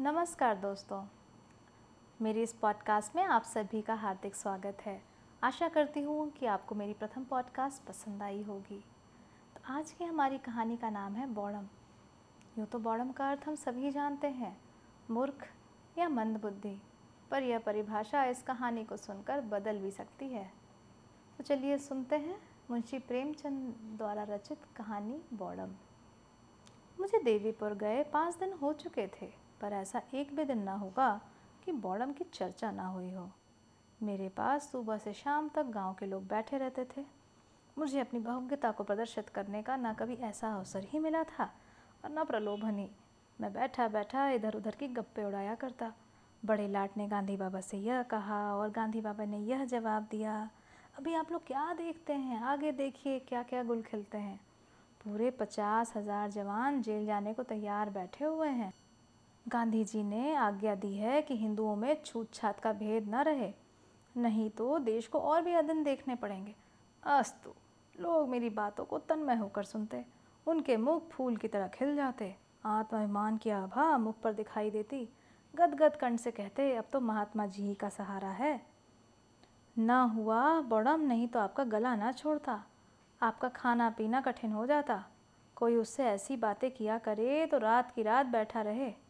नमस्कार दोस्तों। मेरी इस पॉडकास्ट में आप सभी का हार्दिक स्वागत है। आशा करती हूँ कि आपको मेरी प्रथम पॉडकास्ट पसंद आई होगी। तो आज की हमारी कहानी का नाम है बौड़म। यूँ तो बौड़म का अर्थ हम सभी जानते हैं। मूर्ख या मंदबुद्धि, पर यह परिभाषा इस कहानी को सुनकर बदल भी सकती है। तो चलिए सुनते हैं मुंशी प्रेमचंद द्वारा रचित कहानी बौड़म। मुझे देवीपुर गए पाँच दिन हो चुके थे। पर ऐसा एक भी दिन ना होगा कि बॉडम की चर्चा ना हुई हो। मेरे पास सुबह से शाम तक गाँव के लोग बैठे रहते थे। मुझे अपनी बहुज्ञता को प्रदर्शित करने का ना कभी ऐसा अवसर ही मिला था और न प्रलोभन ही। मैं बैठा बैठा इधर उधर की गप्पे उड़ाया करता। बड़े लाट ने गांधी बाबा से यह कहा और गांधी बाबा ने यह जवाब दिया, अभी आप लोग क्या देखते हैं? आगे देखिए क्या क्या गुल खिलते हैं। पूरे पचास हज़ार जवान जेल जाने को तैयार बैठे हुए हैं। गांधी जी ने आज्ञा दी है कि हिंदुओं में छूत छात का भेद न रहे। नहीं तो देश को और भी अदन देखने पड़ेंगे। अस्तु, लोग मेरी बातों को तन्मय होकर सुनते, उनके मुख फूल की तरह खिल जाते। आत्माभिमान की आभा मुख पर दिखाई देती। गदगद कंठ से कहते, अब तो महात्मा जी ही का सहारा है। ना हुआ बड़म, नहीं तो आपका गला ना छोड़ता। आपका खाना पीना कठिन हो जाता। कोई उससे ऐसी बातें किया करे तो रात की रात बैठा रहे।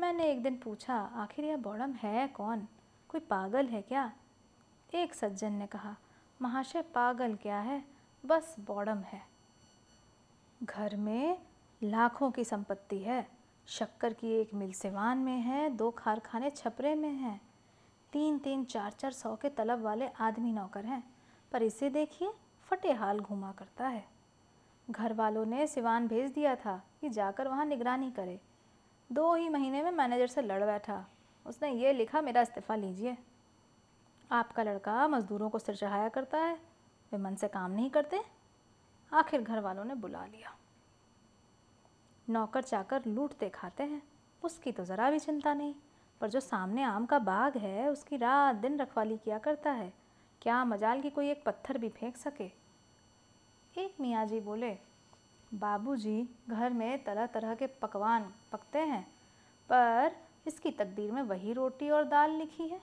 मैंने एक दिन पूछा, आखिर यह बॉडम है कौन? कोई पागल है क्या? एक सज्जन ने कहा, महाशय, पागल क्या है? बस बॉडम है। घर में लाखों की संपत्ति है। शक्कर की एक मिल सिवान में है, दो कारखाने छपरे में हैं, तीन तीन चार चार सौ के तलब वाले आदमी नौकर हैं, पर इसे देखिए, फटे हाल घूमा करता है। घर वालों ने सिवान भेज दिया था कि जाकर वहाँ निगरानी करे। दो ही महीने में मैनेजर से लड़ बैठा। उसने ये लिखा, मेरा इस्तीफ़ा लीजिए। आपका लड़का मज़दूरों को सिर चढ़ाया करता है, वे मन से काम नहीं करते। आखिर घर वालों ने बुला लिया। नौकर चाकर लूटते खाते हैं, उसकी तो ज़रा भी चिंता नहीं। पर जो सामने आम का बाग है, उसकी रात दिन रखवाली किया करता है। क्या मजाल की कोई एक पत्थर भी फेंक सके? एक मियाँ जी बोले बाबूजी घर में तरह तरह के पकवान पकते हैं, पर इसकी तकदीर में वही रोटी और दाल लिखी है,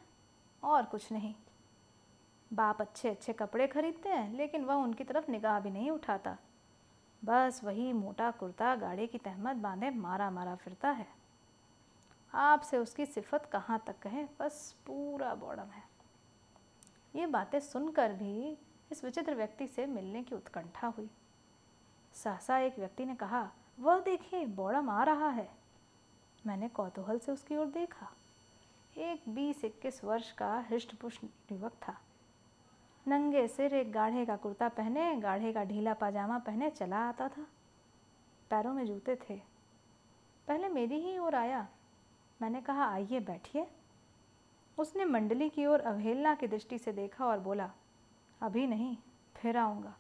और कुछ नहीं। बाप अच्छे अच्छे कपड़े खरीदते हैं, लेकिन वह उनकी तरफ़ निगाह भी नहीं उठाता। बस वही मोटा कुर्ता गाड़ी की तहमत बांधे मारा मारा फिरता है। आपसे उसकी सिफत कहाँ तक कहें? बस पूरा बॉडम है। ये बातें सुनकर भी इस विचित्र व्यक्ति से मिलने की उत्कंठा हुई। सहसा एक व्यक्ति ने कहा, वह देखिए बॉडम आ रहा है। मैंने कौतूहल से उसकी ओर देखा। एक बीस इक्कीस वर्ष का हृष्ट पुष्ट युवक था। नंगे सिर, एक गाढ़े का कुर्ता पहने, गाढ़े का ढीला पाजामा पहने चला आता था। पैरों में जूते थे। पहले मेरी ही ओर आया। मैंने कहा, आइए, बैठिए। उसने मंडली की ओर अवहेलना की दृष्टि से देखा और बोला, अभी नहीं, फिर आऊँगा।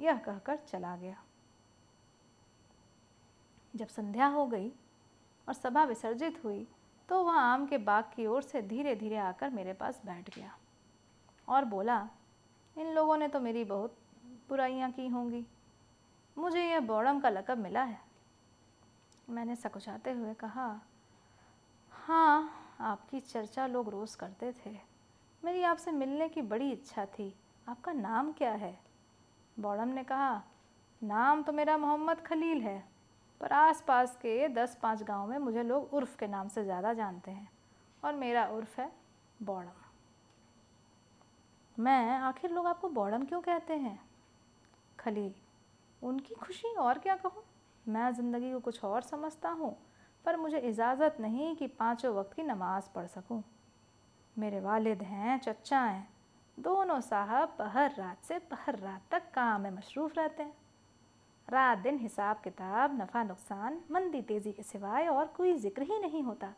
यह कहकर चला गया। जब संध्या हो गई और सभा विसर्जित हुई तो वह आम के बाग की ओर से धीरे धीरे आकर मेरे पास बैठ गया और बोला, इन लोगों ने तो मेरी बहुत बुराइयाँ की होंगी। मुझे यह बौड़म का लकब मिला है। मैंने सकुचाते हुए कहा हाँ आपकी चर्चा लोग रोज़ करते थे। मेरी आपसे मिलने की बड़ी इच्छा थी। आपका नाम क्या है? बौड़म ने कहा, नाम तो मेरा मोहम्मद खलील है। पर आसपास के दस पाँच गाँव में मुझे लोग उर्फ़ के नाम से ज़्यादा जानते हैं। और मेरा उर्फ़ है बौड़म। मैं, आखिर लोग आपको बौड़म क्यों कहते हैं? खलील उनकी खुशी और क्या कहूँ? मैं ज़िंदगी को कुछ और समझता हूँ, पर मुझे इजाज़त नहीं कि पाँचों वक्त की नमाज़ पढ़ सकूँ। मेरे वालिद हैं चचा हैं, दोनों साहब पहर रात से पहर रात तक काम में मशरूफ़ रहते हैं। रात दिन हिसाब किताब, नफ़ा नुकसान, मंदी तेज़ी के सिवाय और कोई ज़िक्र ही नहीं होता।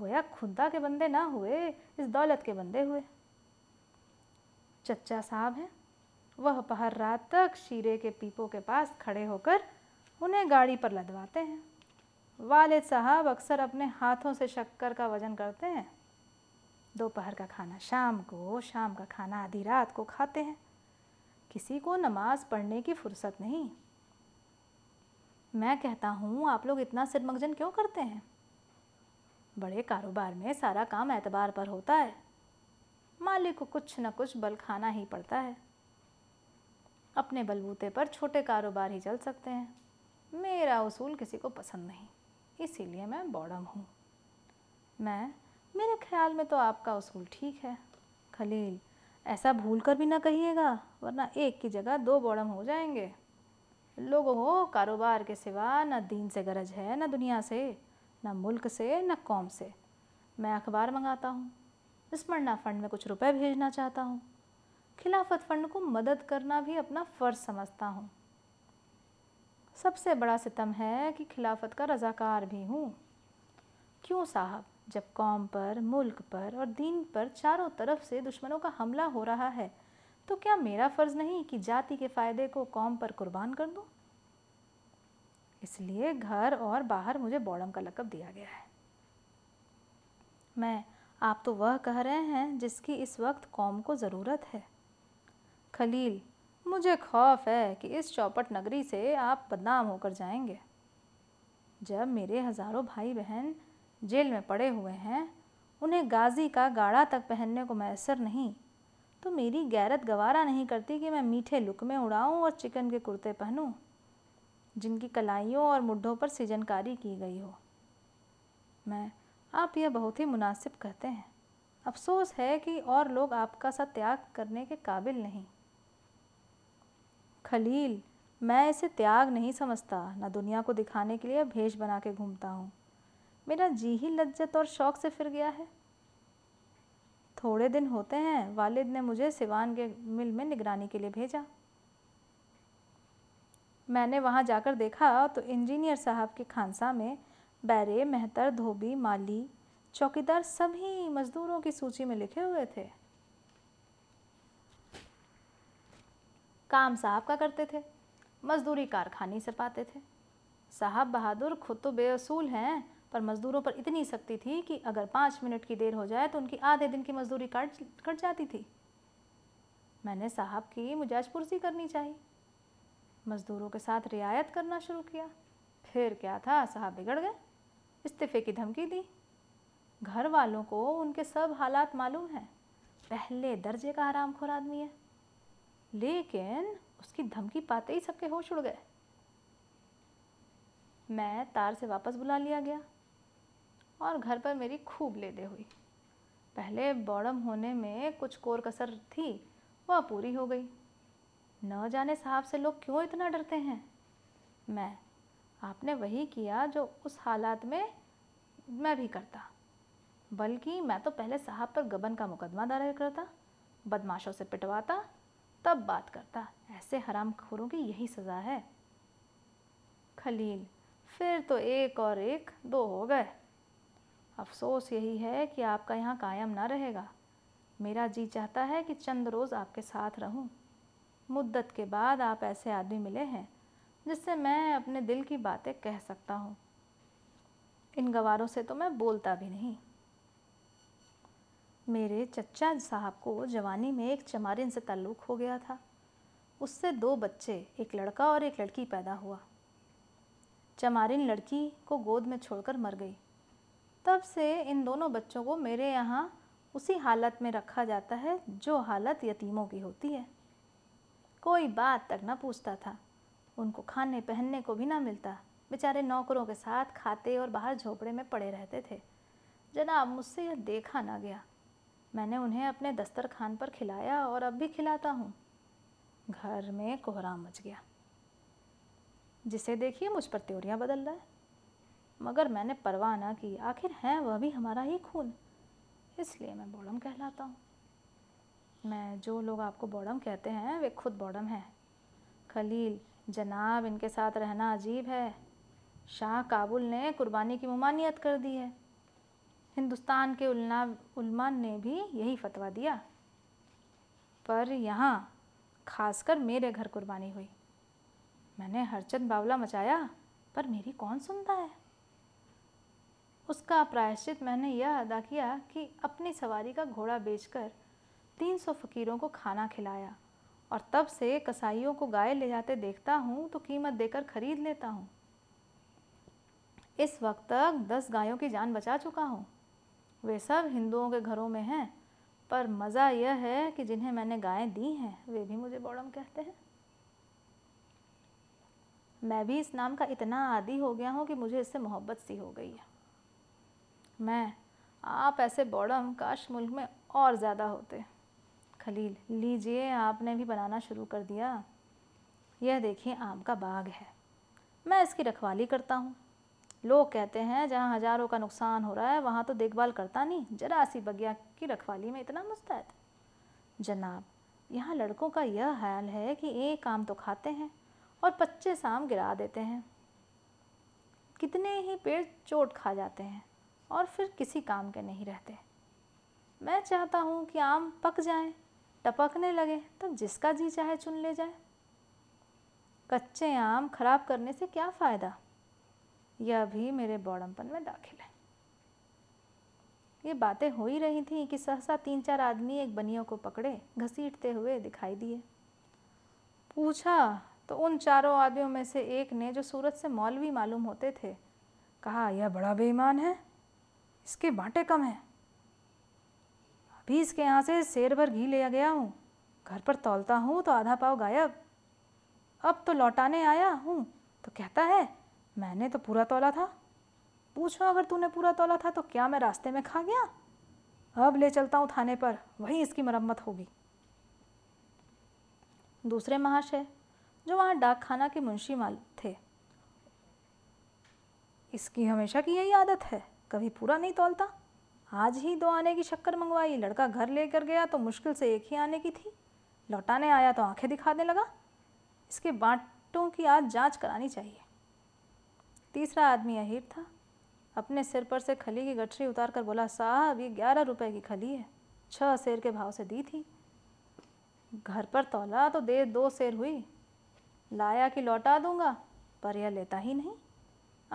गोया खुदा के बंदे ना हुए, इस दौलत के बंदे हुए। चचा साहब हैं। वह पहर रात तक शीरे के पीपों के पास खड़े होकर उन्हें गाड़ी पर लदवाते हैं। वालिद साहब अक्सर अपने हाथों से शक्कर का वज़न करते हैं। दोपहर का खाना शाम को, शाम का खाना आधी रात को खाते हैं। किसी को नमाज़ पढ़ने की फुर्सत नहीं। मैं कहता हूँ, आप लोग इतना सिरमगजन क्यों करते हैं? बड़े कारोबार में सारा काम एतबार पर होता है। मालिक को कुछ न कुछ बल खाना ही पड़ता है। अपने बलबूते पर छोटे कारोबार ही चल सकते हैं। मेरा उसूल किसी को पसंद नहीं, इसीलिए मैं बॉडम हूँ। मैं, मेरे ख्याल में तो आपका उसूल ठीक है। खलील, ऐसा भूल कर भी ना कहिएगा, वरना एक की जगह दो बॉडम हो जाएँगे। लोगों को कारोबार के सिवा न दीन से गरज है, न दुनिया से, न मुल्क से, न कौम से। मैं अखबार मंगाता हूँ स्मरणा फंड में कुछ रुपए भेजना चाहता हूँ। खिलाफत फंड को मदद करना भी अपना फ़र्ज़ समझता हूँ। सबसे बड़ा सितम है कि खिलाफत का रज़ाकार भी हूँ। क्यों साहब? जब कौम पर, मुल्क पर और दीन पर चारों तरफ़ से दुश्मनों का हमला हो रहा है तो क्या मेरा फ़र्ज़ नहीं कि जाति के फ़ायदे को कौम पर कुर्बान कर दूँ? इसलिए घर और बाहर मुझे बॉडम का लकब दिया गया है। मैं, आप तो वह कह रहे हैं जिसकी इस वक्त कौम को ज़रूरत है। खलील, मुझे खौफ है कि इस चौपट नगरी से आप बदनाम होकर जाएँगे। जब मेरे हज़ारों भाई बहन जेल में पड़े हुए हैं, उन्हें गाजी का गाड़ा तक पहनने को मैसर नहीं तो मेरी गैरत गवारा नहीं करती कि मैं मीठे लुक में उड़ाऊँ और चिकन के कुर्ते पहनूँ, जिनकी कलाइयों और मुड्ढों पर सिजनकारी की गई हो। मैं, आप यह बहुत ही मुनासिब कहते हैं। अफसोस है कि और लोग आपका सा त्याग करने के काबिल नहीं। खलील, मैं इसे त्याग नहीं समझता, न दुनिया को दिखाने के लिए भेष बना के घूमता हूँ। मेरा जी ही लज्जत और शौक से फिर गया है। थोड़े दिन होते हैं, वालिद ने मुझे सिवान के मिल में निगरानी के लिए भेजा। मैंने वहाँ जाकर देखा तो इंजीनियर साहब के खानसा में बैरे, मेहतर, धोबी, माली, चौकीदार सभी मज़दूरों की सूची में लिखे हुए थे। काम साहब का करते थे, मजदूरी कारखाने से पाते थे। साहब बहादुर खुद तो बेअसूल हैं पर मज़दूरों पर इतनी सख्ती थी कि अगर पाँच मिनट की देर हो जाए तो उनकी आधे दिन की मजदूरी काट, कट जाती थी। मैंने साहब की मुजाज पुरसी करनी चाहिए। मज़दूरों के साथ रियायत करना शुरू किया। फिर क्या था? साहब बिगड़ गए। इस्तीफ़े की धमकी दी। घर वालों को उनके सब हालात मालूम हैं। पहले दर्जे का आराम खोर आदमी है। लेकिन उसकी धमकी पाते ही सबके होश उड़ गए। मैं तार से वापस बुला लिया गया। और घर पर मेरी खूब लेदे हुई। पहले बॉडम होने में कुछ कोर कसर थी, वह पूरी हो गई। न जाने साहब से लोग क्यों इतना डरते हैं? मैं, आपने वही किया जो उस हालात में मैं भी करता। बल्कि मैं तो पहले साहब पर गबन का मुकदमा दायर करता, बदमाशों से पिटवाता, तब बात करता। ऐसे हराम खोरों की यही सज़ा है। खलील, फिर तो एक और एक दो हो गए। अफसोस यही है कि आपका यहाँ कायम ना रहेगा। मेरा जी चाहता है कि चंद रोज़ आपके साथ रहूँ। मुद्दत के बाद आप ऐसे आदमी मिले हैं, जिससे मैं अपने दिल की बातें कह सकता हूँ। इन गवारों से तो मैं बोलता भी नहीं। मेरे चचा साहब को जवानी में एक चमारिन से ताल्लुक़ हो गया था। उससे दो बच्चे, एक लड़का और एक लड़की पैदा हुआ। चमारिन लड़की को गोद में छोड़कर मर गई। तब से इन दोनों बच्चों को मेरे यहाँ उसी हालत में रखा जाता है, जो हालत यतीमों की होती है। कोई बात तक ना पूछता था। उनको खाने पहनने को भी ना मिलता। बेचारे नौकरों के साथ खाते और बाहर झोपड़े में पड़े रहते थे। जनाब, मुझसे यह देखा ना गया। मैंने उन्हें अपने दस्तर खान पर खिलाया और अब भी खिलाता हूँ। घर में कोहराम मच गया। जिसे देखिए मुझ पर त्योरियाँ बदल रहा है। मगर मैंने परवाह ना की, आखिर हैं वह भी हमारा ही खून। इसलिए मैं बॉडम कहलाता हूँ। मैं जो लोग आपको बॉडम कहते हैं, वे खुद बॉडम हैं। खलील, जनाब इनके साथ रहना अजीब है। शाह काबुल ने कुर्बानी की ममानियत कर दी है। हिंदुस्तान के उलना, उलमा ने भी यही फतवा दिया। पर यहाँ खासकर मेरे घर कुर्बानी हुई। मैंने हरचंद बावला मचाया, पर मेरी कौन सुनता है? उसका प्रायश्चित मैंने यह अदा किया कि अपनी सवारी का घोड़ा बेचकर तीन सौ फ़कीरों को खाना खिलाया और तब से कसाईयों को गाय ले जाते देखता हूँ तो कीमत देकर खरीद लेता हूँ। इस वक्त तक दस गायों की जान बचा चुका हूँ। वे सब हिंदुओं के घरों में हैं, पर मज़ा यह है कि जिन्हें मैंने गायें दी हैं, वे भी मुझे बौड़म कहते हैं। मैं भी इस नाम का इतना आदि हो गया हूँ कि मुझे इससे मोहब्बत सी हो गई है। मैं, आप ऐसे बॉडम काश मुल्क में और ज़्यादा होते। खलील, लीजिए, आपने भी बनाना शुरू कर दिया। यह देखिए, आम का बाग है। मैं इसकी रखवाली करता हूँ। लोग कहते हैं, जहाँ हज़ारों का नुकसान हो रहा है, वहाँ तो देखभाल करता नहीं। जरा सी बगिया की रखवाली में इतना मुस्तैद। जनाब, यहाँ लड़कों का यह ख्याल है कि एक आम तो खाते हैं और पच्चीस आम गिरा देते हैं। कितने ही पेड़ चोट खा जाते हैं। और फिर किसी काम के नहीं रहते। मैं चाहता हूँ कि आम पक जाएँ, टपकने लगे तब जिसका जी चाहे चुन ले जाए। कच्चे आम खराब करने से क्या फ़ायदा? यह भी मेरे बौड़मपन में दाखिल है। ये बातें हो ही रही थी कि सहसा तीन चार आदमी एक बनियों को पकड़े घसीटते हुए दिखाई दिए। पूछा तो उन चारों आदमियों में से एक ने जो सूरत से मौलवी मालूम होते थे कहा यह बड़ा बेईमान है। इसके बांटे कम हैं। अभी इसके यहाँ से शेर भर घी ले गया हूँ। घर पर तौलता हूँ तो आधा पाव गायब। अब तो लौटाने आया हूँ तो कहता है, मैंने तो पूरा तोला था। पूछो अगर तूने पूरा तोला था तो क्या मैं रास्ते में खा गया? अब ले चलता हूँ थाने पर, वहीं इसकी मरम्मत होगी। दूसरे महाशय, जो वहाँ डाक खाना के मुंशी माल थे, इसकी हमेशा की यही आदत है। कभी पूरा नहीं तोलता? आज ही दो आने की शक्कर मंगवाई, लड़का घर लेकर गया तो मुश्किल से एक ही आने की थी। लौटाने आया तो आँखें दिखाने लगा। इसके बांटों की आज जाँच करानी चाहिए। तीसरा आदमी अहीर था। अपने सिर पर से खली की गठरी उतार कर बोला, साहब, ये ग्यारह रुपए की खली है। छः शेर के भाव से दी थी। घर पर तोला तो दे, दो शेर हुई। लाया कि लौटा दूँगा, पर यह लेता ही नहीं।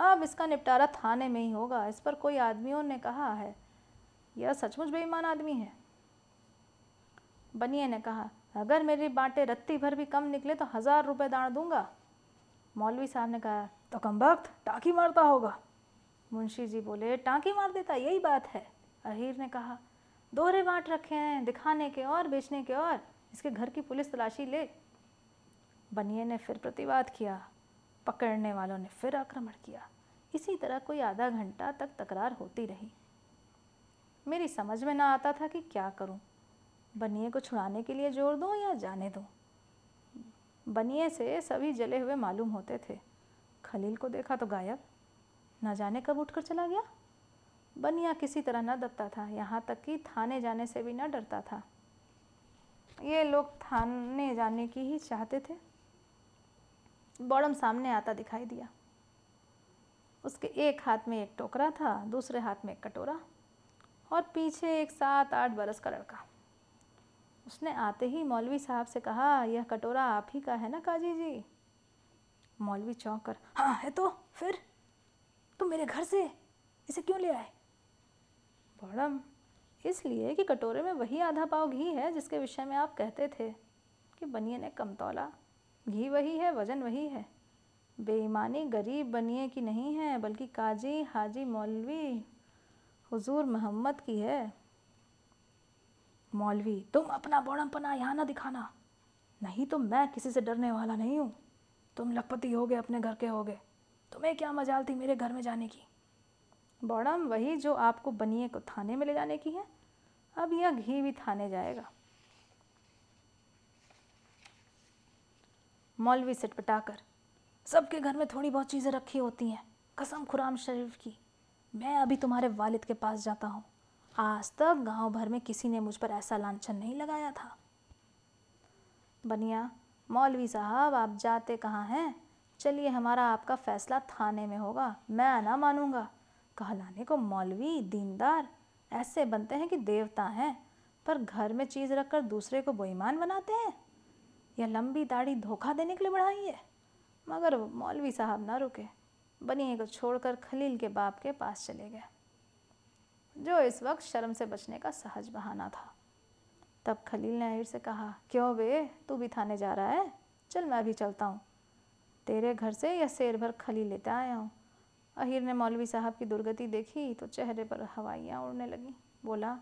अब इसका निपटारा थाने में ही होगा, इस पर कोई आदमियों ने कहा है? यह सचमुच बेईमान आदमी है। बनिए ने कहा, अगर मेरी बांटे रत्ती भर भी कम निकले तो हज़ार रुपये दान दूँगा। मौलवी साहब ने कहा तो कम वक्त टाँकी मारता होगा। मुंशी जी बोले, टाँकी मार देता यही बात है। अहीर ने कहा, दोहरे बांट रखे हैं, दिखाने के और बेचने के और, इसके घर की पुलिस तलाशी ले। बनिए ने फिर प्रतिवाद किया। पकड़ने वालों ने फिर आक्रमण किया। इसी तरह कोई आधा घंटा तक तकरार होती रही। मेरी समझ में ना आता था कि क्या करूँ। बनिए को छुड़ाने के लिए ज़ोर दूँ या जाने दूँ? बनिए से सभी जले हुए मालूम होते थे। खलील को देखा तो गायब। न जाने कब उठकर चला गया। बनिया किसी तरह न दबता था। यहाँ तक कि थाने जाने से भी न डरता था। ये लोग थाने जाने की ही चाहते थे। बौड़म सामने आता दिखाई दिया। उसके एक हाथ में एक टोकरा था, दूसरे हाथ में एक कटोरा और पीछे एक सात आठ बरस का लड़का। उसने आते ही मौलवी साहब से कहा, यह कटोरा आप ही का है ना, काजी जी? मौलवी चौंक कर हाँ है तो फिर? तुम मेरे घर से? इसे क्यों ले आए? बड़म इसलिए कि कटोरे में वही आधा पाव घी है जिसके विषय में आप कहते थे कि बनिए ने कम तोला घी वही है, वज़न वही है। बेईमानी गरीब बनिए की नहीं है, बल्कि काजी हाजी मौलवी, हुजूर मोहम्मद की है। मौलवी, तुम अपना बौड़मपना यहाँ ना दिखाना। नहीं तो मैं किसी से डरने वाला नहीं हूँ। तुम लखपति हो गए अपने घर के हो गए तुम्हें क्या मजाल थी मेरे घर में जाने की? बौड़म, वही जो आपको बनिए को थाने में ले जाने की है। अब यह घी भी थाने जाएगा। मौलवी सिटपटाकर सबके घर में थोड़ी बहुत चीज़ें रखी होती हैं, कसम खुराम शरीफ की। मैं अभी तुम्हारे वालिद के पास जाता हूँ। आज तक गाँव भर में किसी ने मुझ पर ऐसा लांछन नहीं लगाया था। बनिया, मौलवी साहब, आप जाते कहाँ हैं? चलिए, हमारा आपका फ़ैसला थाने में होगा। मैं ना मानूँगा। कहलाने को मौलवी, दीनदार, ऐसे बनते हैं कि देवता हैं, पर घर में चीज़ रखकर दूसरे को बेईमान बनाते हैं। यह लंबी दाढ़ी धोखा देने के लिए बढ़ाई है? मगर मौलवी साहब ना रुके। बनिए को छोड़कर खलील के बाप के पास चले गए। जो इस वक्त शर्म से बचने का सहज बहाना था। तब खलील ने अहिर से कहा, क्यों बे? तू भी थाने जा रहा है? चल मैं भी चलता हूँ। तेरे घर से यह शेर भर खली लेते आया हूँ अहिर ने मौलवी साहब की दुर्गति देखी तो चेहरे पर हवाइयाँ उड़ने लगीं। बोला,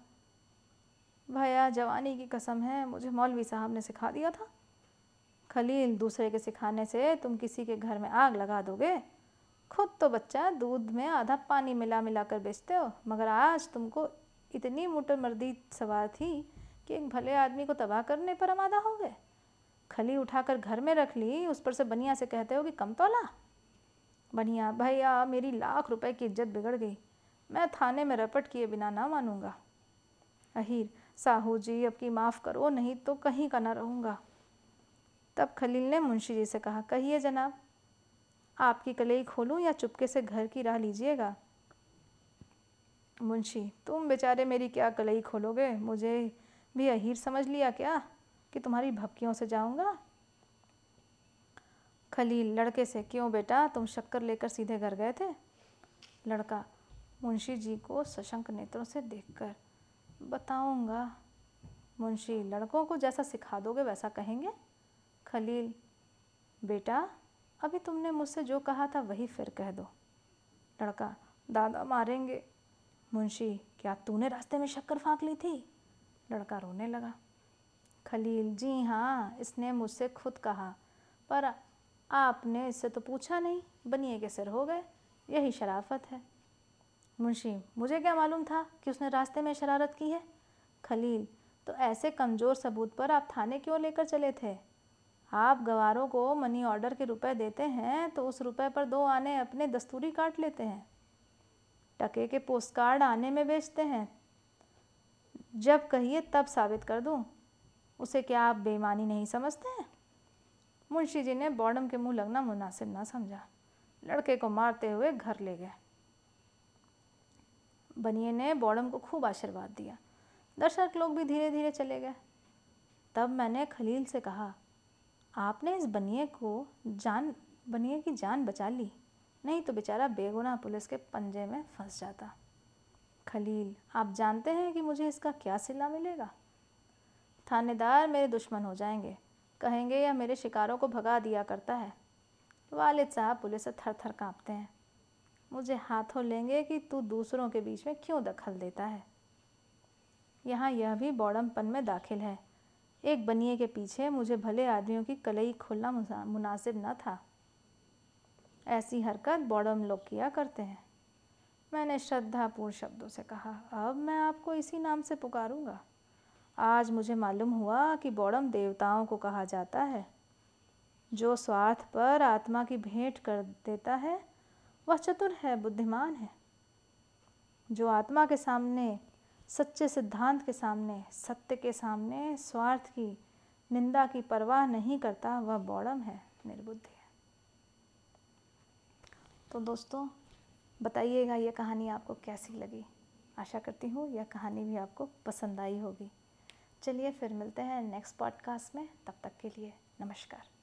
भैया, जवानी की कसम है, मुझे मौलवी साहब ने सिखा दिया था। खलील दूसरे के सिखाने से तुम किसी के घर में आग लगा दोगे? खुद तो बच्चा दूध में आधा पानी मिला मिला कर बेचते हो, मगर आज तुमको इतनी मोटर मर्दी सवार थी कि एक भले आदमी को तबाह करने पर आमादा हो गए। खली उठाकर घर में रख ली, उस पर से बनिया से कहते हो कि कम तोला। बनिया, भैया, मेरी लाख रुपए की इज़्ज़त बिगड़ गई। मैं थाने में रपट किए बिना ना मानूँगा। अहीर साहू जी अब की माफ़ करो, नहीं तो कहीं का ना रहूँगा। तब खलील ने मुंशी जी से कहा, कहिए जनाब, आपकी कलई खोलूं या चुपके से घर की राह लीजिएगा? मुंशी, तुम बेचारे मेरी क्या कलई खोलोगे? मुझे भी अहीर समझ लिया क्या कि तुम्हारी भपकियों से जाऊँगा? खलील, लड़के से क्यों बेटा? तुम शक्कर लेकर सीधे घर गए थे? लड़का, मुंशी जी को सशंक नेत्रों से देखकर बताऊँगा। मुंशी, लड़कों को जैसा सिखा दोगे वैसा कहेंगे? खलील, बेटा, अभी तुमने मुझसे जो कहा था वही फिर कह दो। लड़का, दादा मारेंगे। मुंशी, क्या तूने रास्ते में शक्कर फाँक ली थी? लड़का रोने लगा। खलील, जी हाँ इसने मुझसे खुद कहा, पर आपने इससे तो पूछा नहीं, बनिए के सिर हो गए, यही शराफत है। मुंशी, मुझे क्या मालूम था कि उसने रास्ते में शरारत की है? खलील तो ऐसे कमज़ोर सबूत पर आप थाने क्यों लेकर चले थे? आप गवारों को मनी ऑर्डर के रुपए देते हैं तो उस रुपए पर दो आने अपने दस्तूरी काट लेते हैं। टके के पोस्ट कार्ड आने में बेचते हैं। जब कहिए तब साबित कर दूँ। उसे क्या आप बेईमानी नहीं समझते हैं? मुंशी जी ने बॉडम के मुँह लगना मुनासिब ना समझा। लड़के को मारते हुए घर ले गए। बनिए ने बॉडम को खूब आशीर्वाद दिया। दर्शक लोग भी धीरे धीरे चले गए। तब मैंने खलील से कहा आपने इस बनिए को जान, बनिए की जान बचा ली? नहीं तो बेचारा बेगुनाह पुलिस के पंजे में फंस जाता। खलील, आप जानते हैं कि मुझे इसका क्या सिला मिलेगा? थानेदार मेरे दुश्मन हो जाएँगे। कहेंगे या मेरे शिकारों को भगा दिया करता है। वालिद साहब पुलिस से थर थर काँपते हैं। मुझे हाथों लेंगे कि तू दूसरों के बीच में क्यों दखल देता है? यहाँ यह भी बौड़मपन में दाखिल है। एक बनिए के पीछे मुझे भले आदमियों की कलई खोलना मुनासिब न था। ऐसी हरकत बॉडम लोग किया करते हैं। मैंने श्रद्धापूर्ण शब्दों से कहा, अब मैं आपको इसी नाम से पुकारूँगा। आज मुझे मालूम हुआ कि बॉडम देवताओं को कहा जाता है। जो स्वार्थ पर आत्मा की भेंट कर देता है, वह चतुर है, बुद्धिमान है। जो आत्मा के सामने सच्चे सिद्धांत के सामने, सत्य के सामने, स्वार्थ की निंदा की परवाह नहीं करता, वह बौड़म है, निर्बुद्धि है। तो दोस्तों, बताइएगा यह कहानी आपको कैसी लगी? आशा करती हूँ यह कहानी भी आपको पसंद आई होगी। चलिए फिर मिलते हैं नेक्स्ट पॉडकास्ट में, तब तक के लिए नमस्कार।